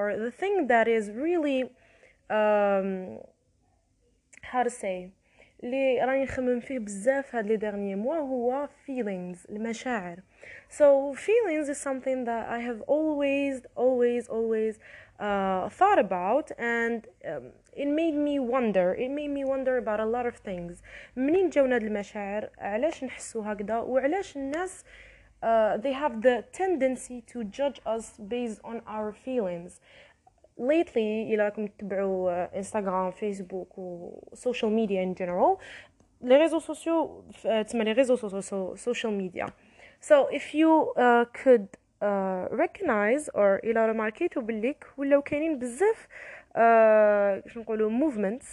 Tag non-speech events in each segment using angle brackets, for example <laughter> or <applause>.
or the thing that is really um, how to say اللي راني نخمم فيه بزاف هاد لي ديرني موا هو feelings المشاعر so feelings is something that I have always always always uh, thought about and um, it made me wonder it made me wonder about a lot of things منين جاونا هاد المشاعر علاش نحسو هكذا وعلاش الناس uh, they have the tendency to judge us based on our feelings lately إلا راكم تتبعوا انستغرام فيسبوك و social media in general les réseaux sociaux تسمى les réseaux sociaux social media so if you uh, could uh, recognize or إلا رماركيتو بليك ولاو كاينين بزاف uh, كيفاش نقولوا movements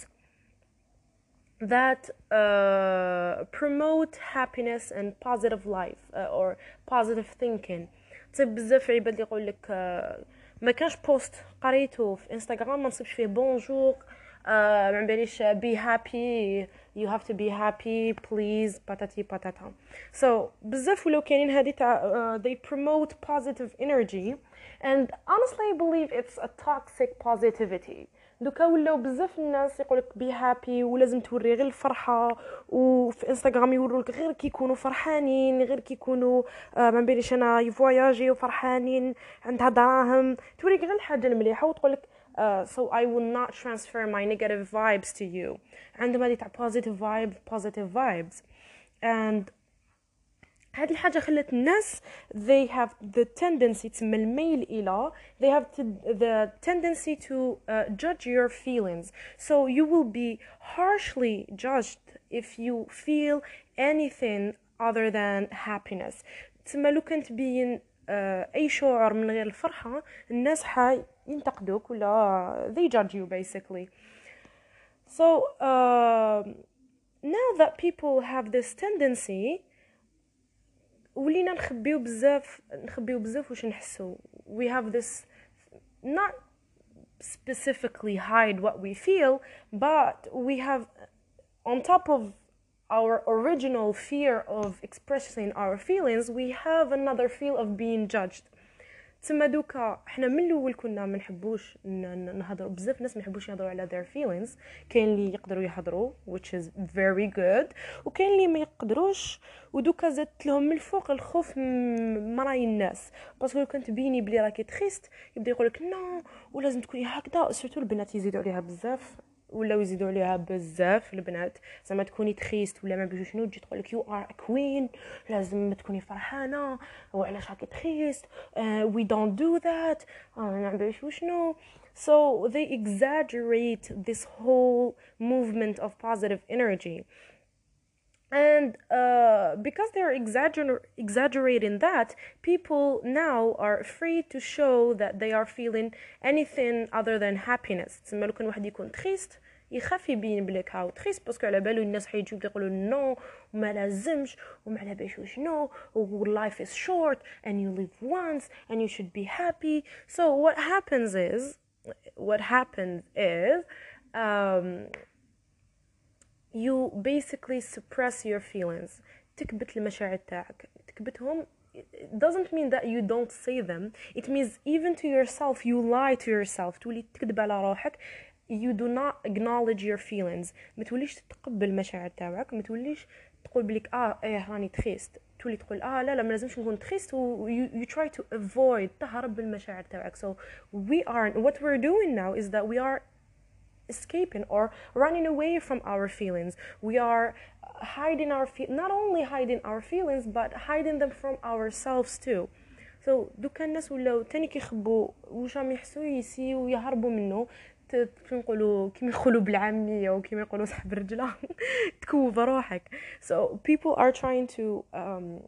that uh, promote happiness and positive life uh, or positive thinking تصيب بزاف عباد اللي يقول لك uh, ما كانش بوست قريته في انستغرام ما نصيبش فيه بونجور آه ما باليش be happy you have to be happy please باتاتي باتاتا so بزاف ولو كاينين هذه تاع uh, they promote positive energy and honestly I believe it's a toxic positivity دوكا ولاو بزاف الناس يقولك be happy ولازم توري غير الفرحة وفي انستغرام يوروك غير كي يكونوا فرحانين غير كي يكونوا آه ما بينش أنا يفواياجي وفرحانين عندها دراهم توريك غير الحاجة المليحة وتقولك Uh, so I will not transfer my negative vibes to you. عندهم هذه تاع positive vibe positive vibes and هذه الحاجة خلت الناس they have the tendency تسمى الميل إلى they have to, the tendency to uh, judge your feelings so you will be harshly judged if you feel anything other than happiness تسمى لو كان تبين uh, أي شعور من غير الفرحة الناس حينتقدوك ولا they judge you basically so uh, now that people have this tendency ولينا نخبيو بزاف نخبيو بزاف واش نحسو we have this not specifically hide what we feel but we have on top of our original fear of expressing our feelings we have another feel of being judged تسمى دوكا. حنا من الأول كنا ما نحبوش نهضروا بزاف ناس ما يحبوش يهضروا على their feelings. كاين اللي يقدروا يهضروا which is very good. وكاين اللي ما يقدروش ودوكا زدت لهم من الفوق الخوف من رأي الناس. parce que كنت بيني بلي راكي triste يبدأ يقولك no ولازم تكوني هكذا. surtout البنات يزيدوا عليها بزاف. ولاو يزيدوا عليها بزاف البنات. زعما تكوني triste ولا ما بيجو شنو تجي تقول لك you are queen لازم تكوني فرحانة. وعلاش راكي triste؟ we don't do that ما نعرفش وشنو؟ So they exaggerate this whole movement of positive energy. and uh, because they're exagger- exaggerating that people now are afraid to show that they are feeling anything other than happiness تسمى لو كان واحد يكون تخيست يخاف يبين بليك هاو تخيست باسكو على بالو الناس حيجيو يقولوا نو وما لازمش وما على بالش وشنو life is short and you live once and you should be happy so what happens is what happens is um, you basically suppress your feelings تكبت المشاعر تاعك تكبتهم it doesn't mean that you don't say them it means even to yourself you lie to yourself تولي تكذب على روحك you do not acknowledge your feelings ما توليش تتقبل المشاعر تاعك ما توليش تقول بليك اه ايه راني تخيست تولي تقول اه لا لا ما لازمش نكون تخيست و you, you try to avoid تهرب بالمشاعر تاعك so we are what we're doing now is that we are escaping or running away from our feelings. We are hiding our fe- not only hiding our feelings but hiding them from ourselves too. So دوكا الناس ولاو تاني كيخبوا واش راهم يحسوا يسيو يهربوا منه كيف نقولوا كيما يقولوا بالعاميه وكيما يقولوا صاحب الرجله <laughs> تكوف روحك so people are trying to um,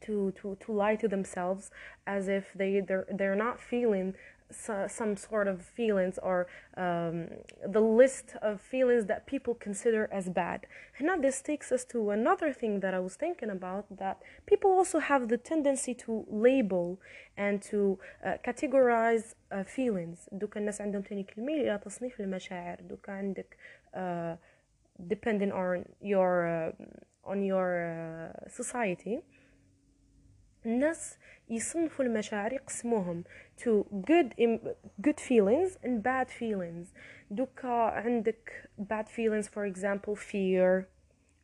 to to to lie to themselves as if they they're they're not feeling so, some sort of feelings or um, the list of feelings that people consider as bad. And now this takes us to another thing that I was thinking about that people also have the tendency to label and to uh, categorize uh, feelings. دوكا الناس عندهم تاني كلمة إلى تصنيف المشاعر دوكا عندك uh, depending on your uh, on your uh, society الناس يصنفوا المشاعر يقسموهم to good good feelings and bad feelings. دوكا عندك bad feelings for example fear.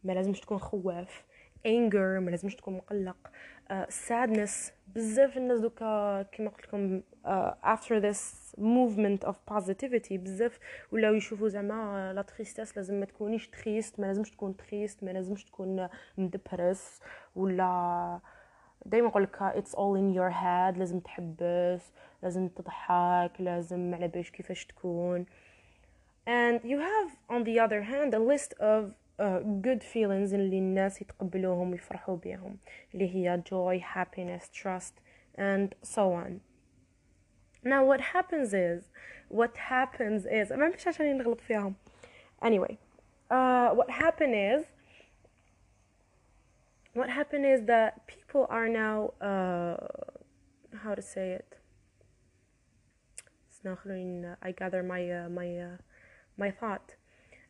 ما لازمش تكون خواف anger ما لازمش تكون مقلق. uh, sadness. بزاف الناس دوكا كما قلت لكم uh, after this movement of positivity بزاف ولاو يشوفوا زعما la tristesse لازم ما تكونيش triste ما لازمش تكون triste ما لازمش تكون مدبرس ولا دايما يقول لك it's all in your head لازم تحبس لازم تضحك لازم على بالش كيفاش تكون and you have on the other hand a list of uh, good feelings اللي الناس يتقبلوهم ويفرحوا بهم اللي هي joy happiness trust and so on now what happens is what happens is ما مش عشان نغلط فيهم anyway uh, what happened is what happened is that people are now uh, how to say it now I gather my uh, my uh, my thought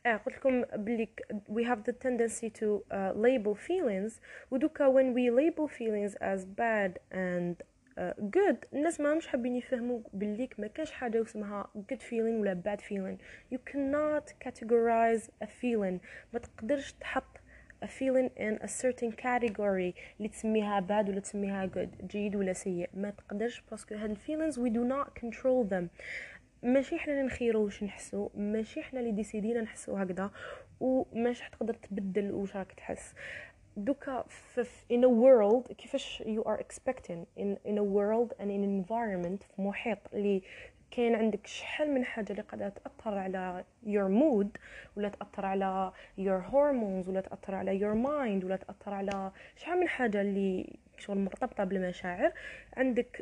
آه قلت لكم بلي we have the tendency to uh, label feelings ودوكا when we label feelings as bad and uh, good الناس ما مش حابين يفهموا بليك ما كاش حاجة اسمها good feeling ولا bad feeling you cannot categorize a feeling ما تقدرش تحط a feeling in a certain category اللي تسميها bad ولا تسميها good جيد ولا سيء ما تقدرش باسكو هاد feelings we do not control them ماشي حنا اللي نخيرو واش نحسو ماشي حنا اللي ديسيدينا نحسو هكذا وماشي حتقدر تبدل واش راك تحس دوكا في in a world كيفاش you are expecting in in a world and in an environment في محيط اللي كاين عندك شحال من حاجة اللي قاعدة تاثر على your mood ولا تاثر على your hormones ولا تاثر على your mind ولا تاثر على شحال من حاجة اللي شغل مرتبطه بالمشاعر عندك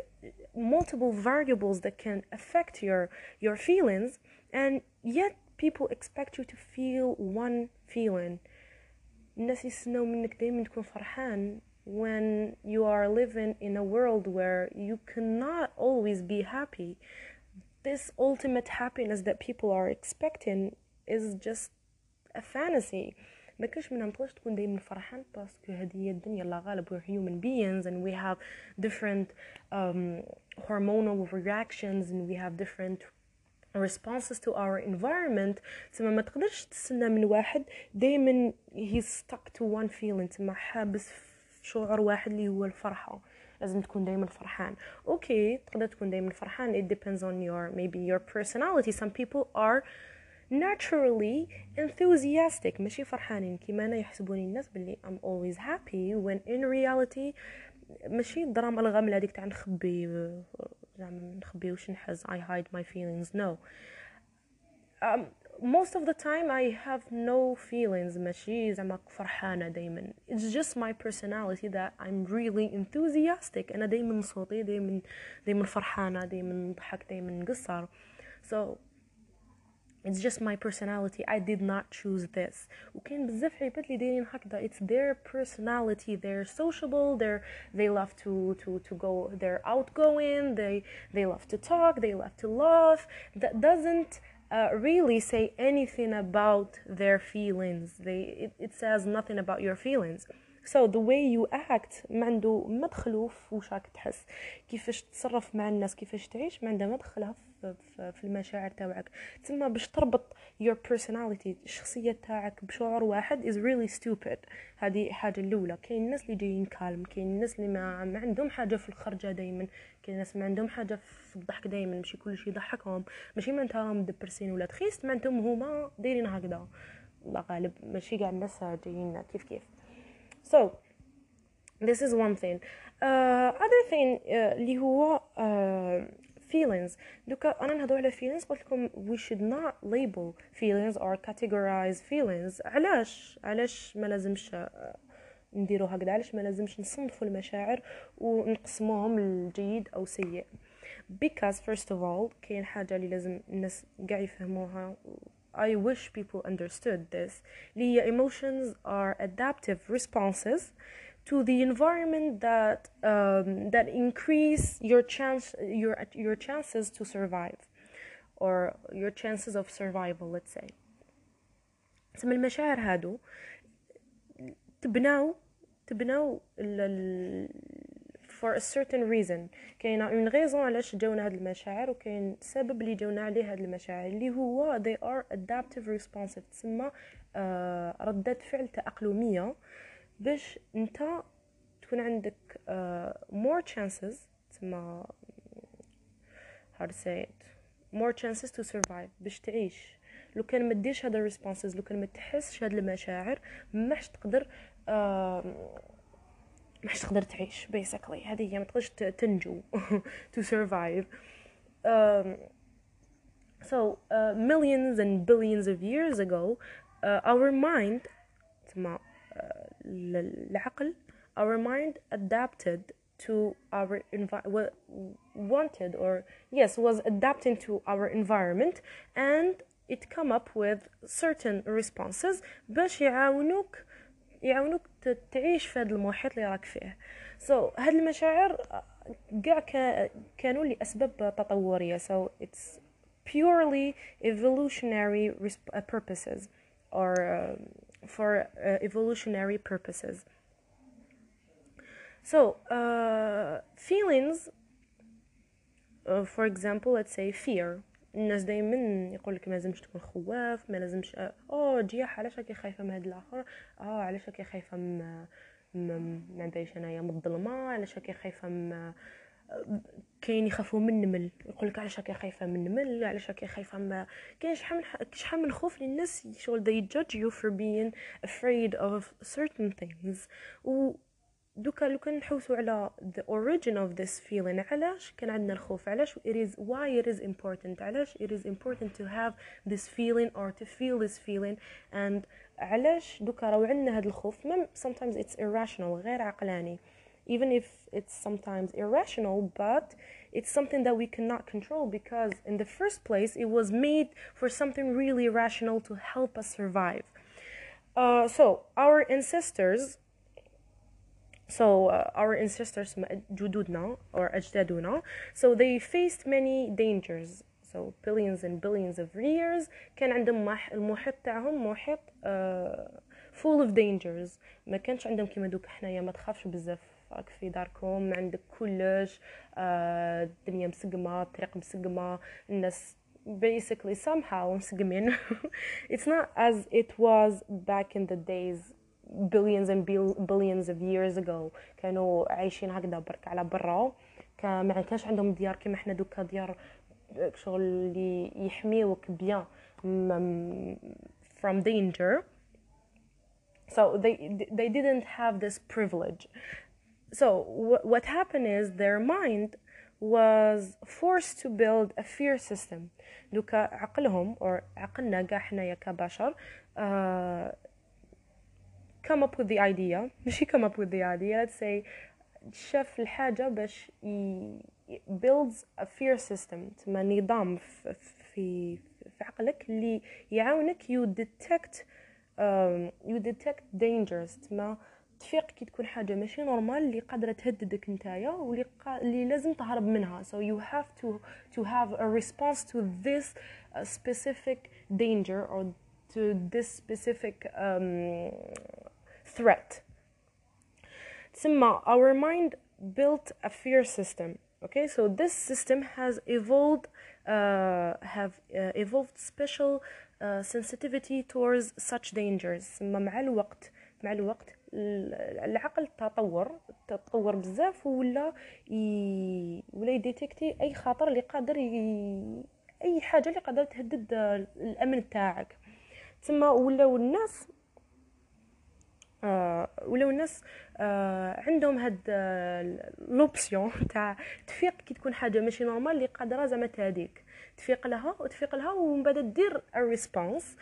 multiple variables that can affect your your feelings and yet people expect you to feel one feeling الناس يستناو منك دايما تكون فرحان when you are living in a world where you cannot always be happy this ultimate happiness that people are expecting is just a fantasy ما كاش منها متقدرش تكون دايما فرحان باسكو هذه هي الدنيا الله غالب we're human beings and we have different um, hormonal reactions and we have different responses to our environment تسمى ما تقدرش تستنى من واحد دايما he's stuck to one feeling تسمى حابس في شعور واحد اللي هو الفرحة لازم تكون دايما فرحان. أوكي تقدر تكون دايما فرحان. It depends on your maybe your personality. Some people are naturally enthusiastic. ماشي فرحانين. كيما أنا يحسبوني الناس باللي I'm always happy when in reality ماشي الدراما الغاملة هذيك تاع نخبي زعما نخبي وش نحز I hide my feelings. No. Um, most of the time I have no feelings ماشي زعما فرحانة دايما it's just my personality that I'm really enthusiastic أنا دايما صوتي دايما دايما فرحانة دايما نضحك دايما نقصر so it's just my personality I did not choose this وكاين بزاف عباد اللي دايرين هكذا it's their personality they're sociable they're they love to to to go they're outgoing they they love to talk they love to laugh that doesn't uh, really say anything about their feelings. They it, it says nothing about your feelings so the way you act ما عنده مدخله في واش راك تحس. كيفاش تتصرف مع الناس كيفاش تعيش ما عنده مدخلها في المشاعر تاعك تسمى باش تربط your personality الشخصية تاعك بشعور واحد is really stupid. هذه حاجة الأولى. كاين الناس اللي جايين كالم كاين الناس اللي ما, ما عندهم حاجة في الخرجة دائما كاين الناس ما عندهم حاجة في الضحك دائما ماشي كل شيء يضحكهم. ماشي معناتها راهم دبرسين ولا تخيست معناتهم هما دايرين هكذا. الله غالب. ماشي كاع الناس جايين كيف كيف. So this is one thing. Uh, other thing uh, اللي هو uh, feelings. دوكا أنا نهضر على feelings قلت لكم we should not label feelings or categorize feelings. علاش؟ علاش ما لازمش نديرو هكذا؟ علاش ما لازمش نصنفوا المشاعر ونقسموهم لجيد أو سيء؟ Because first of all كاين حاجة اللي لازم الناس قاع يفهموها I wish people understood this اللي هي emotions are adaptive responses to the environment that um, that increase your chance your your chances to survive or your chances of survival let's say سما المشاعر هادو تبناو تبناو for a certain reason. كاينة اون غيزون علاش جاونا هاد المشاعر وكاين سبب اللي جاونا عليه هاد المشاعر اللي هو they are adaptive responsive تسمى آه ردة فعل تأقلمية. باش انت تكون عندك آه more chances تسمى how to say it more chances to survive باش تعيش. لو كان ما ديرش هاد ال responses لو كان ما تحسش هاد المشاعر ماش تقدر آه ماش تقدر تعيش basically هذه هي ما تقدرش تنجو <laughs> to survive um, so uh, millions and billions of years ago uh, our mind تسمى uh, العقل our mind adapted to our environment wanted or yes was adapting to our environment and it come up with certain responses باش يعاونوك يعاونوك تعيش في هذا المحيط اللي راك فيه سو so, هاد المشاعر كاع كانوا لاسباب تطوريه so it's purely evolutionary purposes or uh, for uh, evolutionary purposes so uh, feelings uh, for example let's say fear الناس دائما يقول لك ما لازمش تكون خواف ما لازمش آه جياح علاش راكي خايفة من هاد الآخر؟ آه علاش راكي خايفة من ما نبانش أنايا من الظلمه علاش راكي خايفة من كاين يخافوا من النمل يقول لك علاش راكي خايفة من النمل علاش راكي خايفة من كاين شحال من شحال من خوف للناس؟ شغل they judge you for being afraid of certain things. و دوكا لو كان نحوسو على the origin of this feeling علاش كان عندنا الخوف علاش it is why it is important علاش it is important to have this feeling or to feel this feeling and علاش دوكا راهو عندنا هذا الخوف مم sometimes it's irrational غير عقلاني even if it's sometimes irrational but it's something that we cannot control because in the first place it was made for something really rational to help us survive uh, so our ancestors so uh, our ancestors جدودنا or أجدادنا so they faced many dangers so billions and billions of years كان عندهم المحيط تاعهم محيط uh, full of dangers ما كانش عندهم كيما دوك حنايا ما تخافش بزاف راك في داركم عندك كلش uh, الدنيا مسقمة الطريق مسقمة الناس basically somehow مسقمين <laughs> it's not as it was back in the days billions and billions of years ago كانوا عايشين هكذا برك على برا ما كانش عندهم ديار كيما احنا دوكا ديار شغل اللي يحميوك بيان from danger so they they didn't have this privilege so what happened is their mind was forced to build a fear system دوكا عقلهم or عقلنا كاع حنايا كبشر uh, come up with the idea <laughs> ماشي come up with the idea let's say شاف الحاجة باش builds a fear system تما نظام في في, في عقلك اللي يعاونك you detect um, you detect dangers تما تفيق كي تكون حاجه ماشي نورمال اللي قادره تهددك نتايا واللي قا... اللي لازم تهرب منها so you have to to have a response to this uh, specific danger or to this specific um, threat. تسمى our mind built a fear system okay? So this system has evolved uh, have uh, evolved special uh, sensitivity towards such dangers. مع الوقت مع الوقت العقل تطور تطور بزاف ولا ي... ولا يديتكتي أي خطر اللي قادر ي... أي حاجة اللي قادره تهدد الأمن تاعك. تسمى ولاو الناس آه ولو الناس آه عندهم هاد آه l'option تاع تفيق كي تكون حاجة ماشي normal اللي قادرة زعما تهديك. تفيق لها وتفيق لها ومن بعد دير ال response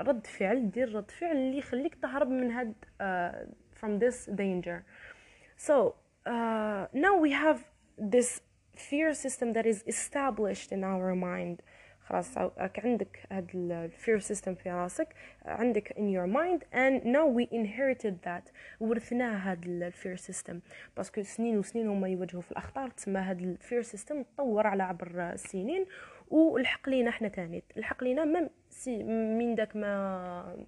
رد فعل دير رد فعل اللي يخليك تهرب من هاد uh, from this danger. So uh, now we have this fear system that is established in our mind. خلاص راك عندك هاد ال fear system في راسك عندك in your mind and now we inherited that. ورثناه هاد ال fear system parce que سنين وسنين هما يواجهوا في الأخطار تسمى هاد ال fear system تطور على عبر السنين ولحق لينا حنا تاني. لحق لينا ما سي من داك ما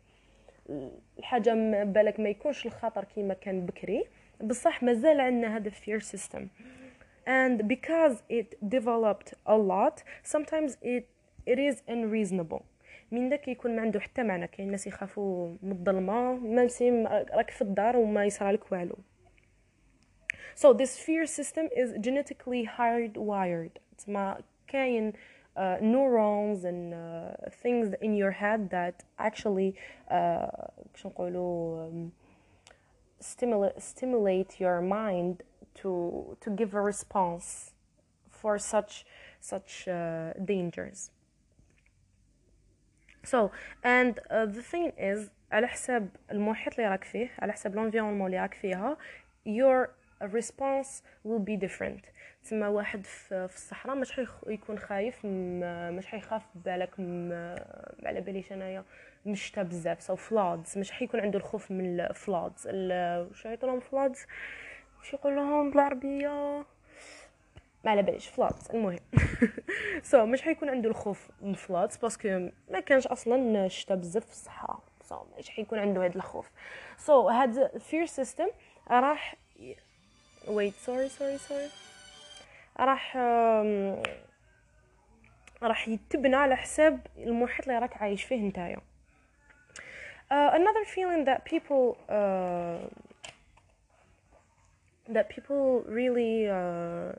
الحاجة بالك ما يكونش الخطر كيما كان بكري. بصح مازال عندنا هذا fear system. And because it developed a lot sometimes it it is unreasonable من ذاك يكون ما عنده حتى معنى كاين ناس يخافوا من الظلمه ميم راك في الدار وما يصرالك والو so this fear system is genetically hardwired تسمى كاين uh, neurons and uh, things in your head that actually uh, نقولوا um, stimulate stimulate your mind to to give a response for such such uh, dangers And uh, the thing is على حسب المحيط اللي راك فيه على حسب l'environnement اللي راك فيها your response will be different. تسمى واحد في, الصحراء مش يكون خايف مش حيخاف بالك على باليش انايا مشتا بزاف. so floods مش حيكون عنده الخوف من ال floods واش يقولوا floods واش يقول لهم بالعربية؟ ما على باليش floods المهم. so <laughs> so, مش حيكون عنده الخوف من floods parce que ما كانش أصلا شتا بزاف في الصحراء so so, مش حيكون عنده هذا الخوف. so so, هاد ال fear system راح wait sorry sorry sorry راح راح يتبنى على حساب المحيط اللي راك عايش فيه نتايا. uh, another feeling that people uh, that people really uh,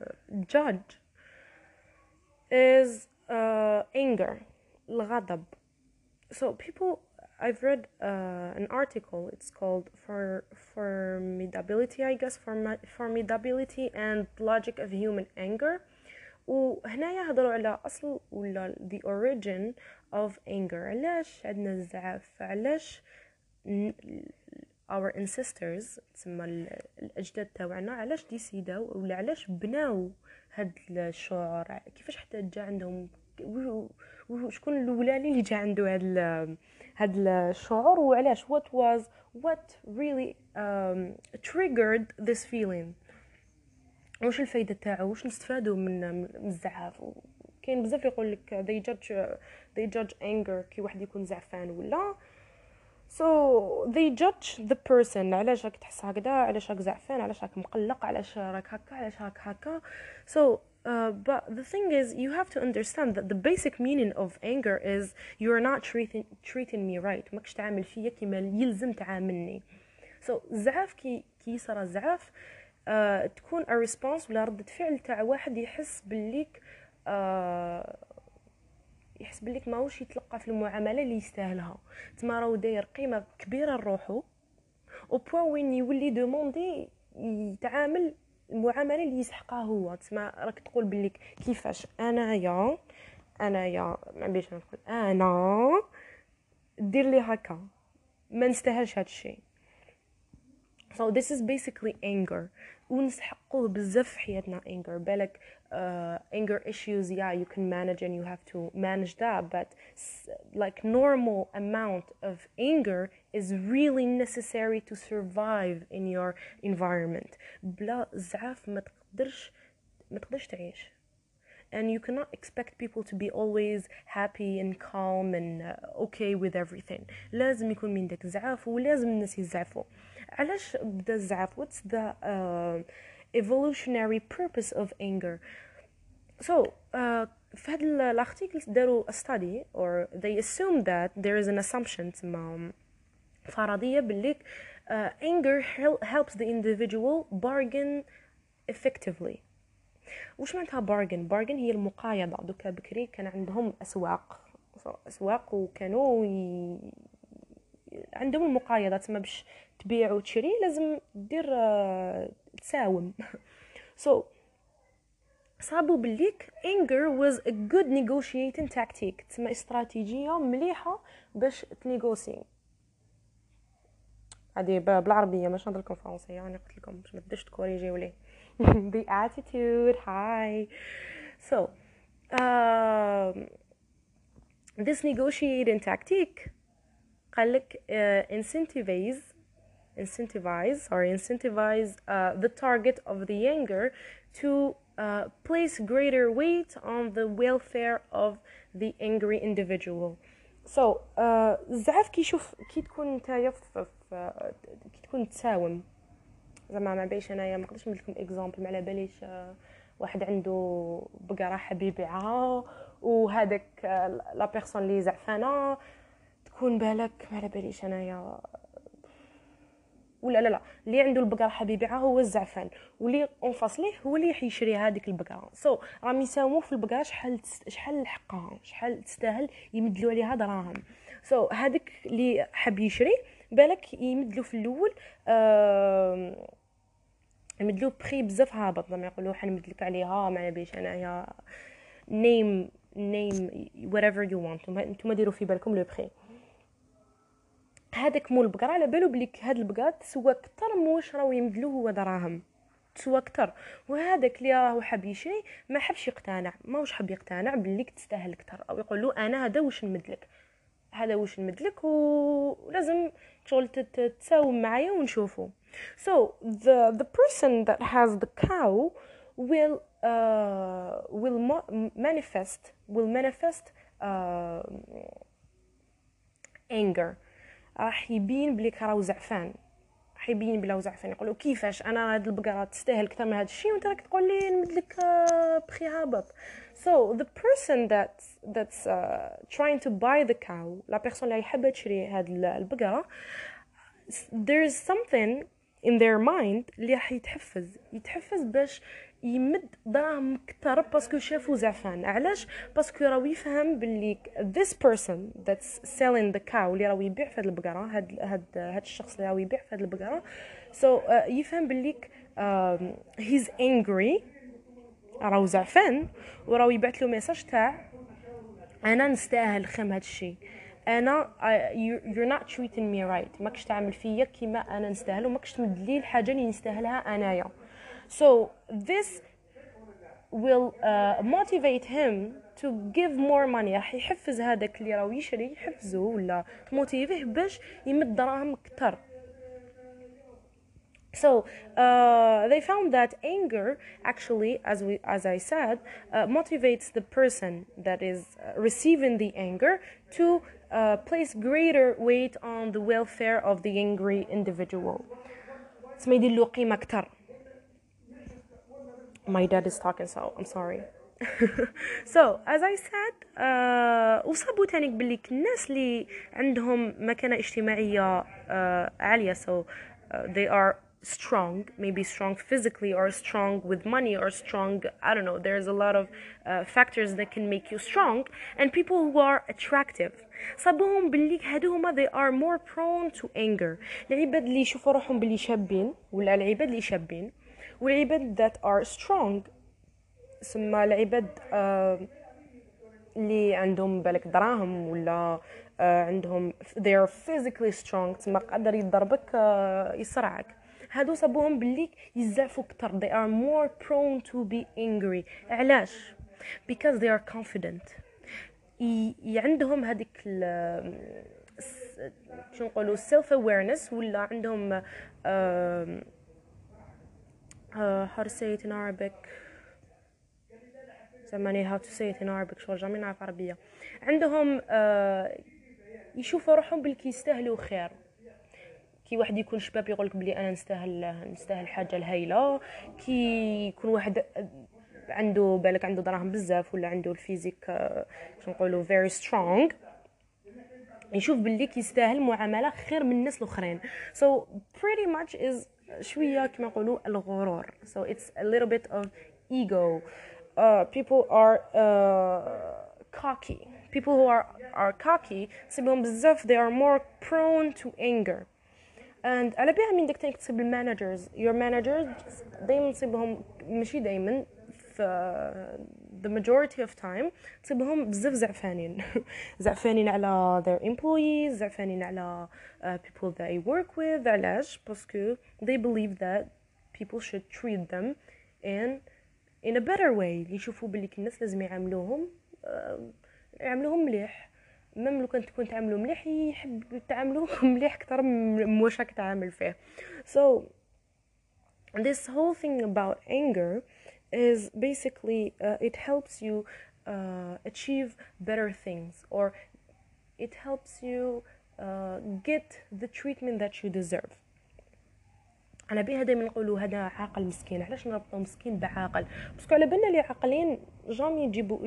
judge is uh, anger, الغضب. So people, I've read uh, an article. It's called for formidability, I guess, form formidability and logic of human anger. وهنا يهضروا على أصل ولا the origin of anger علاش عندنا الزعف علاش our ancestors تسمى الأجداد تاوعنا علاش ديسيداو ولا علاش بناو هاد الشعور؟ كيفاش حتى جا عندهم؟ شكون الأولاني اللي جا عنده هاد هاد الشعور؟ وعلاش؟ What was what really um, triggered this feeling? واش الفايدة تاعو؟ واش نستفادوا من من الزعاف كاين بزاف يقول لك they judge they judge anger كي واحد يكون زعفان ولا so they judge the person علاش راك تحس هكذا علاش راك زعفان علاش راك مقلق علاش راك هكا علاش راك هكا so uh, but the thing is you have to understand that the basic meaning of anger is you are not treating treating me right ماكش تعامل فيا كيما يلزم تعاملني so زعاف كي كي يصرى زعاف uh, تكون a response ولا ردة فعل تاع واحد يحس بالليك uh, يحس بليك ماهوش يتلقى في المعاملة اللي يستاهلها. تما راهو داير قيمة كبيرة لروحو au point وين يولي demander يتعامل المعاملة اللي يسحقها هو. تسمى راك تقول بليك كيفاش؟ أنايا أنايا ما بيش نقول أنا دير لي هكا. ما نستاهلش هذا الشيء so this is basically anger ونسحقوه بزاف في حياتنا anger بالك uh, anger issues yeah you can manage and you have to manage that but like normal amount of anger is really necessary to survive in your environment بلا زعاف ما تقدرش ما تقدرش تعيش and you cannot expect people to be always happy and calm and uh, okay with everything لازم يكون من داك زعاف ولازم الناس يزعفوا علاش بدا الزعاف what's the uh, evolutionary purpose of anger so uh, في هذا الارتيكل داروا a study or they assume that there is an assumption تسمى فرضية باللي uh, anger helps the individual bargain effectively وش معناتها bargain bargain هي المقايضة دوكا بكري كان عندهم أسواق أسواق وكانوا ي... عندهم المقايضة تسمى باش تبيع وتشري لازم دير تساوم. <laughs> So صابوا بليك anger was a good negotiating tactic. تسمى استراتيجية مليحة باش تنيغوسي. هذه بالعربية مش نهضر لكم فرنسية يعني قلت لكم باش ما تبداش تكوريجيو لي. <laughs> The attitude hi. So this negotiating tactic قال لك uh, incentivize incentivize or incentivize uh, the target of the anger to uh, place greater weight on the welfare of the angry individual so uh, الزعاف كي يشوف كي تكون نتايا كي تكون تساوم زعما ما باليش انايا ما نقدرش ندير لكم اكزامبل ما على باليش آه، واحد عنده بقره حاب يبيعها وهذاك لا بيرسون اللي زعفانه تكون بالك ما على باليش انايا ولا لا لا اللي عنده البقرة حاب يبيعها هو الزعفان واللي en face ليه هو اللي يشري هذيك البقرة. so so, راهم يساوموا في البقرة شحال شحال حقها شحال تستاهل يمدلوا عليها دراهم. so so, هذاك اللي حاب يشري بالك يمدلو في الأول آه يمدلو بخي بزاف هابط زعما يقولوا حنمدلك عليها ما بيش أنايا name name whatever you want نتوما ديروا في بالكم le prix. هذاك مول البقره على بالو بليك هاد البقره تسوى كتر موش راهو يمدلو هو دراهم. تسوى كتر وهذاك اللي راهو حاب يشري ما حبش يقتنع. ماهوش حاب يقتنع بليك تستاهل كتر أو يقول له أنا هذا واش نمدلك؟ هذا واش نمدلك ولازم شغل تتساوم معايا ونشوفو. So the the person that has the cow will uh, will manifest will manifest uh, anger. راح يبين بلي راهو زعفان. راح يبين بلا زعفان. يقولوا كيفاش أنا هاد البقرة تستاهل أكثر من هذا الشيء وأنت راك تقول لي نمدلك بخي هابط. So the person that's that's uh, trying to buy the cow la personne اللي حابة تشري هاد البقرة there is something in their mind اللي راح يتحفز. يتحفز باش يمد دراهم كثر parce que شافو زعفان علاش؟ parce que راهو يفهم باللي this person that's selling the cow اللي راهو يبيع في هاد البقرة هاد هاد هاد الشخص اللي راهو يبيع في هاد البقرة. So uh, يفهم باللي um, he's angry راهو زعفان وراهو يبعث له ميساج تاع أنا نستاهل خيم هاد الشيء أنا you're not treating me right. ماكش تعمل فيا كيما أنا نستاهل وماكش تمدلي الحاجة اللي نستاهلها أنايا. so this will uh, motivate him to give more money راح يحفز هذاك اللي راهو يشري يحفزه ولا تموتيفيه باش يمد دراهم كتر so uh, they found that anger actually as we as i said uh, motivates the person that is uh, receiving the anger to uh, place greater weight on the welfare of the angry individual تسمى يدير له قيمه اكثر my dad is talking so i'm sorry <laughs> so as I said uh, وصابوا تانيك باللي الناس اللي عندهم مكانة اجتماعية uh, عالية so uh, they are strong maybe strong physically or strong with money or strong i don't know there's a lot of uh, factors that can make you strong and people who are attractive صابوهم باللي هادو هما they are more prone to anger العباد اللي يشوفوا روحهم باللي شابين ولا العباد اللي شابين والعباد that are strong. سما العباد uh, اللي عندهم بالك دراهم ولا uh, عندهم they are physically strong. تما قادر يضربك uh, يصرعك. هادو صابوهم باللي يزعفوا كتر they are more prone to be angry. علاش؟ Because they are confident. ي... عندهم هذيك شو نقولوا self awareness ولا عندهم uh, how to say it in Arabic. زعما how to say it in Arabic. شغل jamais نعرف عربية. عندهم uh, يشوفوا روحهم باللي يستاهلوا خير. كي واحد يكون شباب يقولك بلي أنا نستاهل نستاهل حاجة الهايلة. كي يكون واحد عنده بالك عنده دراهم بزاف ولا عنده ال physique باش نقولوا very strong. يشوف باللي كيستاهل معاملة خير من الناس الأخرين. So pretty much is شوية كما نقولوا الغرور. It's a little bit of ego. Uh, people are uh, cocky. People who are are cocky سيبهم بزاف they are more prone to anger. And على بها من داك تصيب ال managers your managers دائما تصيبهم ماشي دائما في the majority of time تصيبهم بزاف زعفانين زعفانين على their employees زعفانين على uh, people that they work with علاش باسكو they believe that people should treat them in in a better way يشوفوا بلي الناس لازم يعاملوهم uh, يعاملوهم مليح ميم لو كان تكون تعاملوا مليح يحب تعاملوا مليح اكثر من واش راك تعامل فيه so this whole thing about anger is basically uh, it helps you uh, achieve better things or it helps you uh, get the treatment that you deserve. على بها دائما نقولوا هذا عاقل مسكين. علاش نربطوا مسكين بعاقل؟ parce que على بالنا اللي عاقلين jamais يجيبوا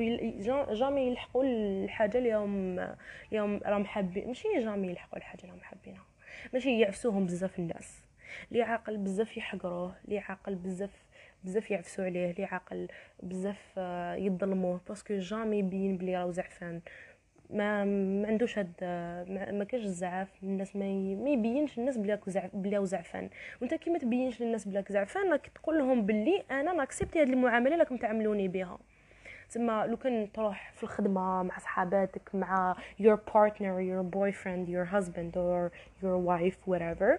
jamais يلحقوا الحاجة اللي هم اللي هم راهم حابين. ماشي jamais يلحقوا الحاجة اللي راهم حابينها. ماشي يعفسوهم بزاف الناس. اللي عاقل بزاف يحقروه. اللي عاقل بزاف بزاف يعفسوا عليه اللي عاقل بزاف آه، يظلموه parce que jamais يبين بلي راهو زعفان. ما ما عندوش هاد ما, ما كاش الزعاف الناس ما, ي... ما يبينش الناس بلاك زعف بلا زعفان. وانت كي ما تبينش للناس بلاك زعفان راك تقول لهم باللي أنا ناكسبتي هاد المعاملة راكم تعاملوني بها تما لو كان تروح في الخدمة مع صحاباتك مع your partner your boyfriend your husband or your wife whatever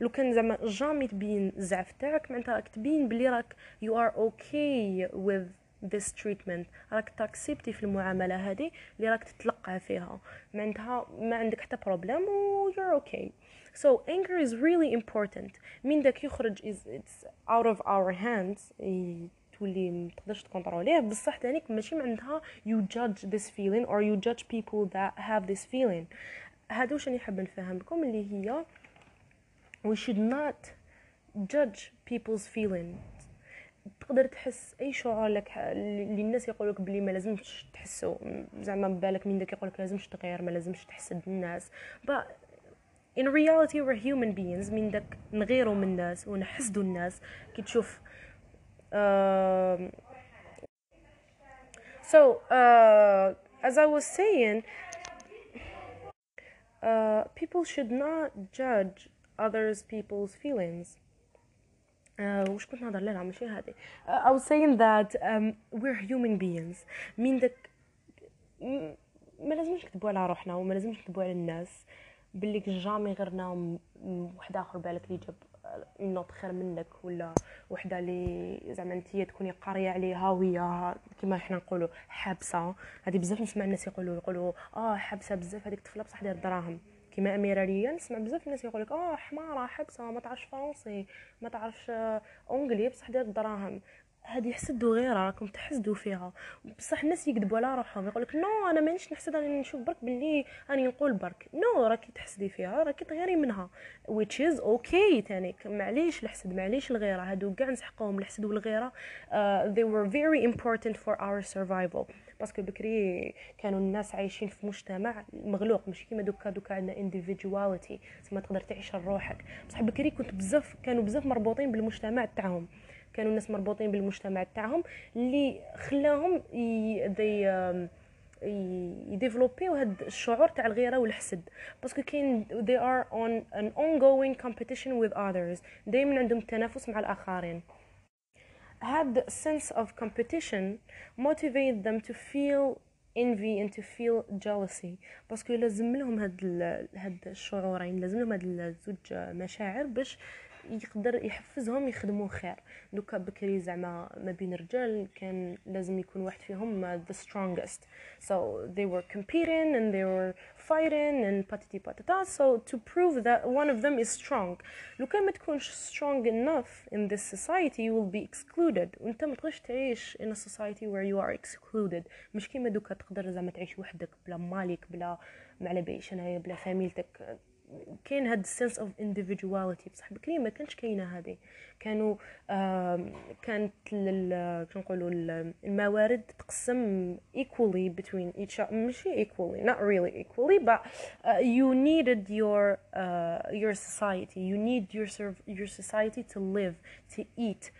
لو كان زعما jamais تبين الزعف تاعك معناتها راك تبين بلي راك you are okay with this treatment. راك تاكسبتي في المعاملة هذه اللي راك تتلقى فيها. معناتها ما عندك حتى problème و you're okay. So anger is really important. من داك يخرج is it's out of our hands. تولي ما تقدرش تكونتروليه بصح تانيك ماشي معناتها you judge this feeling or you judge people that have this feeling. هادو واش نحب نفهمكم؟ اللي هي we should not judge people's feelings تقدر تحس اي شعور لك اللي الناس يقولوا لك بلي ما لازمش تحسو زعما بالك من داك يقول لك لازمش تغير ما لازمش تحسد الناس but in reality we're human beings من داك نغيروا من الناس ونحسدوا الناس كي تشوف uh, so uh, as I was saying uh, people should not judge others people's feelings. وش كنت نهضر؟ لا لا ماشي هذه I was saying that um, we're human beings. مين داك ما لازمش نكذبوا على روحنا وما لازمش نكذبوا على الناس. باللي جامي غيرنا واحد آخر بالك اللي جاب نوت خير منك ولا وحدة اللي زعما أنت تكوني قارية عليها وهي كما حنا نقولوا حابسة. هذه بزاف نسمع الناس يقولوا يقولوا آه حابسة بزاف هذيك الطفله بصح داير دراهم. اميره ليا نسمع بزاف الناس يقول لك آه حمارة حبسة ما تعرفش français ما تعرفش anglais بصح دير الدراهم هادي يحسدوا غيرها راكم تحسدوا فيها. بصح الناس يكذبوا على روحهم يقول لك non أنا مانيش نحسد أنا نشوف برك باللي راني نقول برك. non راكي تحسدي فيها راكي تغيري منها. Which is okay تانيك معليش الحسد معليش الغيرة. هادو كاع نسحقوهم الحسد والغيرة uh, they were very important for our survival. parce que بكري كانوا الناس عايشين في مجتمع مغلوق ماشي كيما دوكا دوكا عندنا individuality. تسمى تقدر تعيش لروحك. بصح بكري كنت بزاف كانوا بزاف مربوطين بالمجتمع تاعهم. كانوا الناس مربوطين بالمجتمع تاعهم اللي خلاهم ي... يديفلوبيو هاد الشعور تاع الغيرة والحسد. parce que كاين they are on an ongoing competition with others. دائما عندهم تنافس مع الآخرين. had sense of competition motivate them to feel envy and to feel jealousy. باسكو لازم لهم هاد هاد الشعورين لازم لهم هاد الزوج مشاعر باش يقدر يحفزهم يخدموا خير دوكا بكري زعما ما بين الرجال كان لازم يكون واحد فيهم the strongest so they were competing and they were fighting and patati patata so to prove that one of them is strong لو كان ما تكونش strong enough in this society you will be excluded وانت ما تقدرش تعيش in a society where you are excluded مش كيما دوكا تقدر زعما تعيش وحدك بلا مالك بلا ما على باليش انايا بلا فاميلتك كاين هاد السنس اوف individuality بصح بكري ما كانش كاينه هذه كانوا كانت كنقولوا الموارد تقسم equally between each other ماشي equally not really equally but uh, you needed your uh, your society you need your your society to live to eat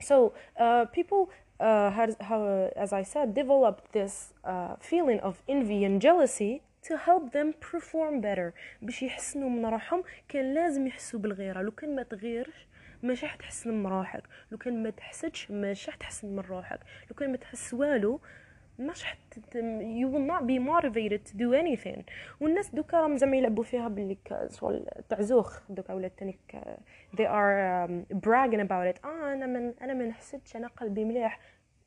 so uh, people uh, how, how, as I said, developed this uh, feeling of envy and jealousy to help them perform better. باش يحسنوا من روحهم كان لازم يحسوا بالغيرة. لو كان ما تغيرش مش راح تحسن من روحك. لو كان ما تحسدش مش راح تحسن من روحك. لو كان ما تحس والو مش حت you will not be motivated to do anything. والناس دوكا راهم زعما يلعبوا فيها باللي شغل تعزوخ دوكا ولا تانيك they are um, bragging about it. آه أنا من أنا ما نحسدش أنا قلبي مليح.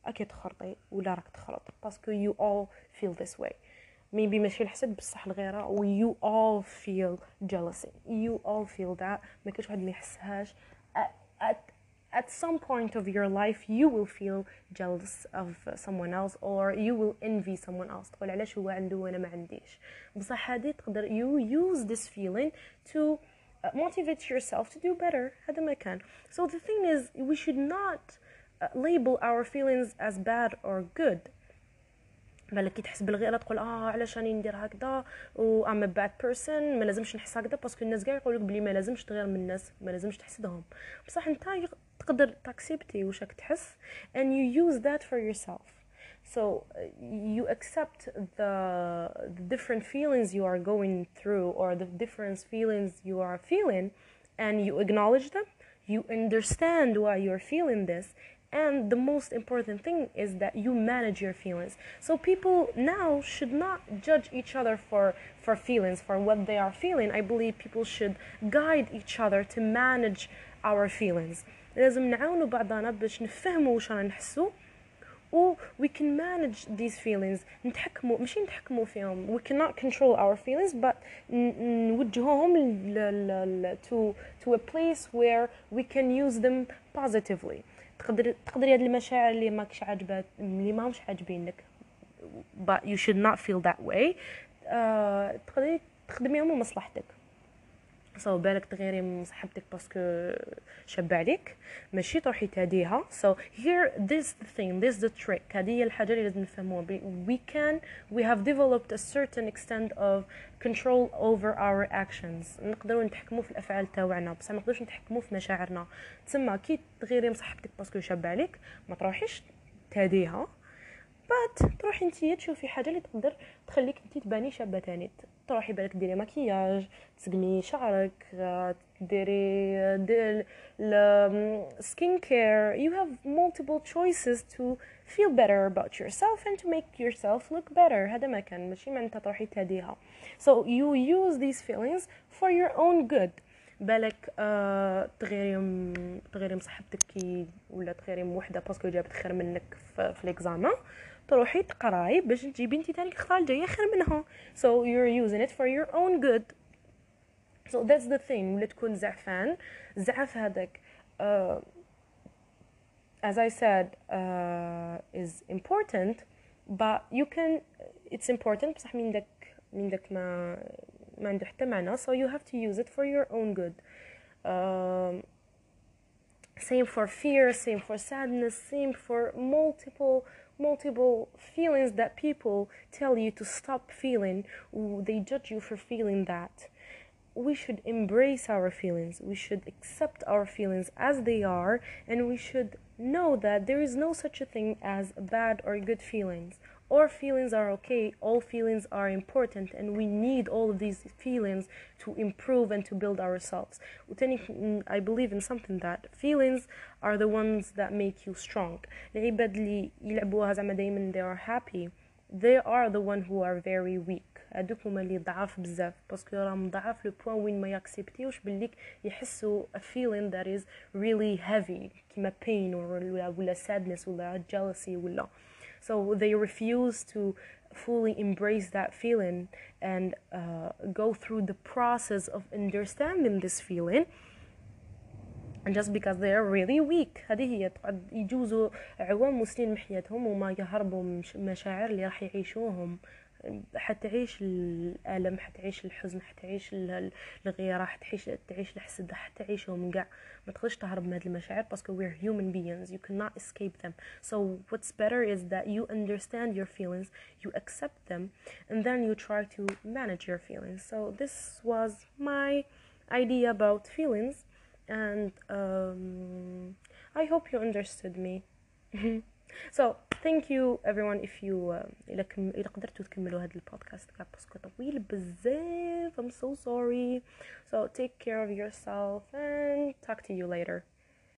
أكيد تخرطي ولا راك تخرط parce que you all feel this way. maybe ماشي الحسد بصح الغيره و you all feel jealousy you all feel that ما كاينش واحد ما يحسهاش at, at some point of your life you will feel jealous of someone else or you will envy someone else تقول علاش هو عنده وانا ما عنديش بصح هذه تقدر you use this feeling to uh, motivate yourself to do better هذا ما كان so the thing is we should not uh, label our feelings as bad or good بالك كي تحس بالغيره تقول آه علاش راني ندير هكذا و I'm bad person ما لازمش نحس هكذا parce que الناس كاع يقولوا بلي ما لازمش تغير من الناس ما لازمش تحسدهم بصح انت تقدر تاكسبتي واش راك تحس and you use that for yourself so you accept the, the different feelings you are going through or the different feelings you are feeling and you acknowledge them you understand why you're feeling this and the most important thing is that you manage your feelings so people now should not judge each other for for feelings for what they are feeling i believe people should guide each other to manage our feelings لازم نعاونوا بعضنا باش نفهموا واش رانا نحسوا و we can manage these feelings نتحكموا ماشي نتحكموا فيهم we cannot control our feelings but نوجهوهم to to a place where we can use them positively تقدر تقدري هاد المشاعر اللي ماكش عاجبات اللي ماهمش عاجبينك. But you should not feel that way. uh, تقدري تخدميهم لمصلحتك. So بالك تغيري من صاحبتك parce que شابة عليك. ماشي تروحي تهديها so here this the thing this the trick. هذه هي الحاجة اللي لازم نفهموها. We can we have developed a certain extent of control over our actions. نقدروا نتحكموا في الأفعال تاوعنا بصح ما نقدروش نتحكموا في مشاعرنا. تسمى كي تغيري من صاحبتك parce que شابة عليك ما تروحيش تهديها but تروحي انتي تشوفي حاجة اللي تقدر تخليك انتي تباني شابة تاني. تروحي بالك ديري مكياج تسقمي شعرك ديري دير skin care you have multiple choices to feel better about yourself and to make yourself look better. هذا ما كان ماشي؟ معناتها تروحي تهديها. So you use these feelings for your own good. بالك آه تغيري تغيري م صاحبتك كي ولا تغيري وحدة parce que جابت خير منك في, les examens تروحي تقراي باش تجيبي انت تاني الخطره الجايه خير منها so you're using it for your own good so that's the thing ولا تكون زعفان زعف هذاك uh, as I said uh, is important but you can it's important بصح من داك من داك ما ما عنده حتى معنى so you have to use it for your own good um, same for fear same for sadness same for multiple multiple feelings that people tell you to stop feeling. They judge you for feeling that. We should embrace our feelings. We should accept our feelings as they are and we should know that there is no such a thing as bad or good feelings all feelings are okay all feelings are important and we need all of these feelings to improve and to build ourselves I believe in something that feelings are the ones that make you strong العباد اللي يلعبوها زعما دايما they are happy they are the one who are very weak هادوك هما اللي ضعاف بزاف باسكو راهم ضعاف لو بوين وين ما ياكسبتيوش باللي يحسوا a feeling that is really heavy كيما pain ولا ولا sadness ولا jealousy ولا so they refuse to fully embrace that feeling and uh, go through the process of understanding this feeling and just because they are really weak هذه هي تقعد يجوزوا عوام وسنين من حياتهم وما يهربوا من مشاعر اللي راح يعيشوهم حتعيش الألم حتعيش الحزن حتعيش الغيرة حتعيش تعيش الحسد حتعيشهم كاع ما تقدرش تهرب من هاد المشاعر باسكو وير هيومن بيينز يو كان نوت اسكيب ذم سو واتس بيتر از ذات يو اندرستاند يور فيلينجز يو اكسبت ذم اند ذن يو تراي تو مانج يور فيلينجز سو ذس واز ماي ايديا اباوت فيلينجز اند اي هوب يو اندرستود مي سو thank you everyone if you uh, إلا كم إلا قدرتوا تكملوا هذا البودكاست كاع باسكو طويل بزاف I'm so sorry so take care of yourself and talk to you later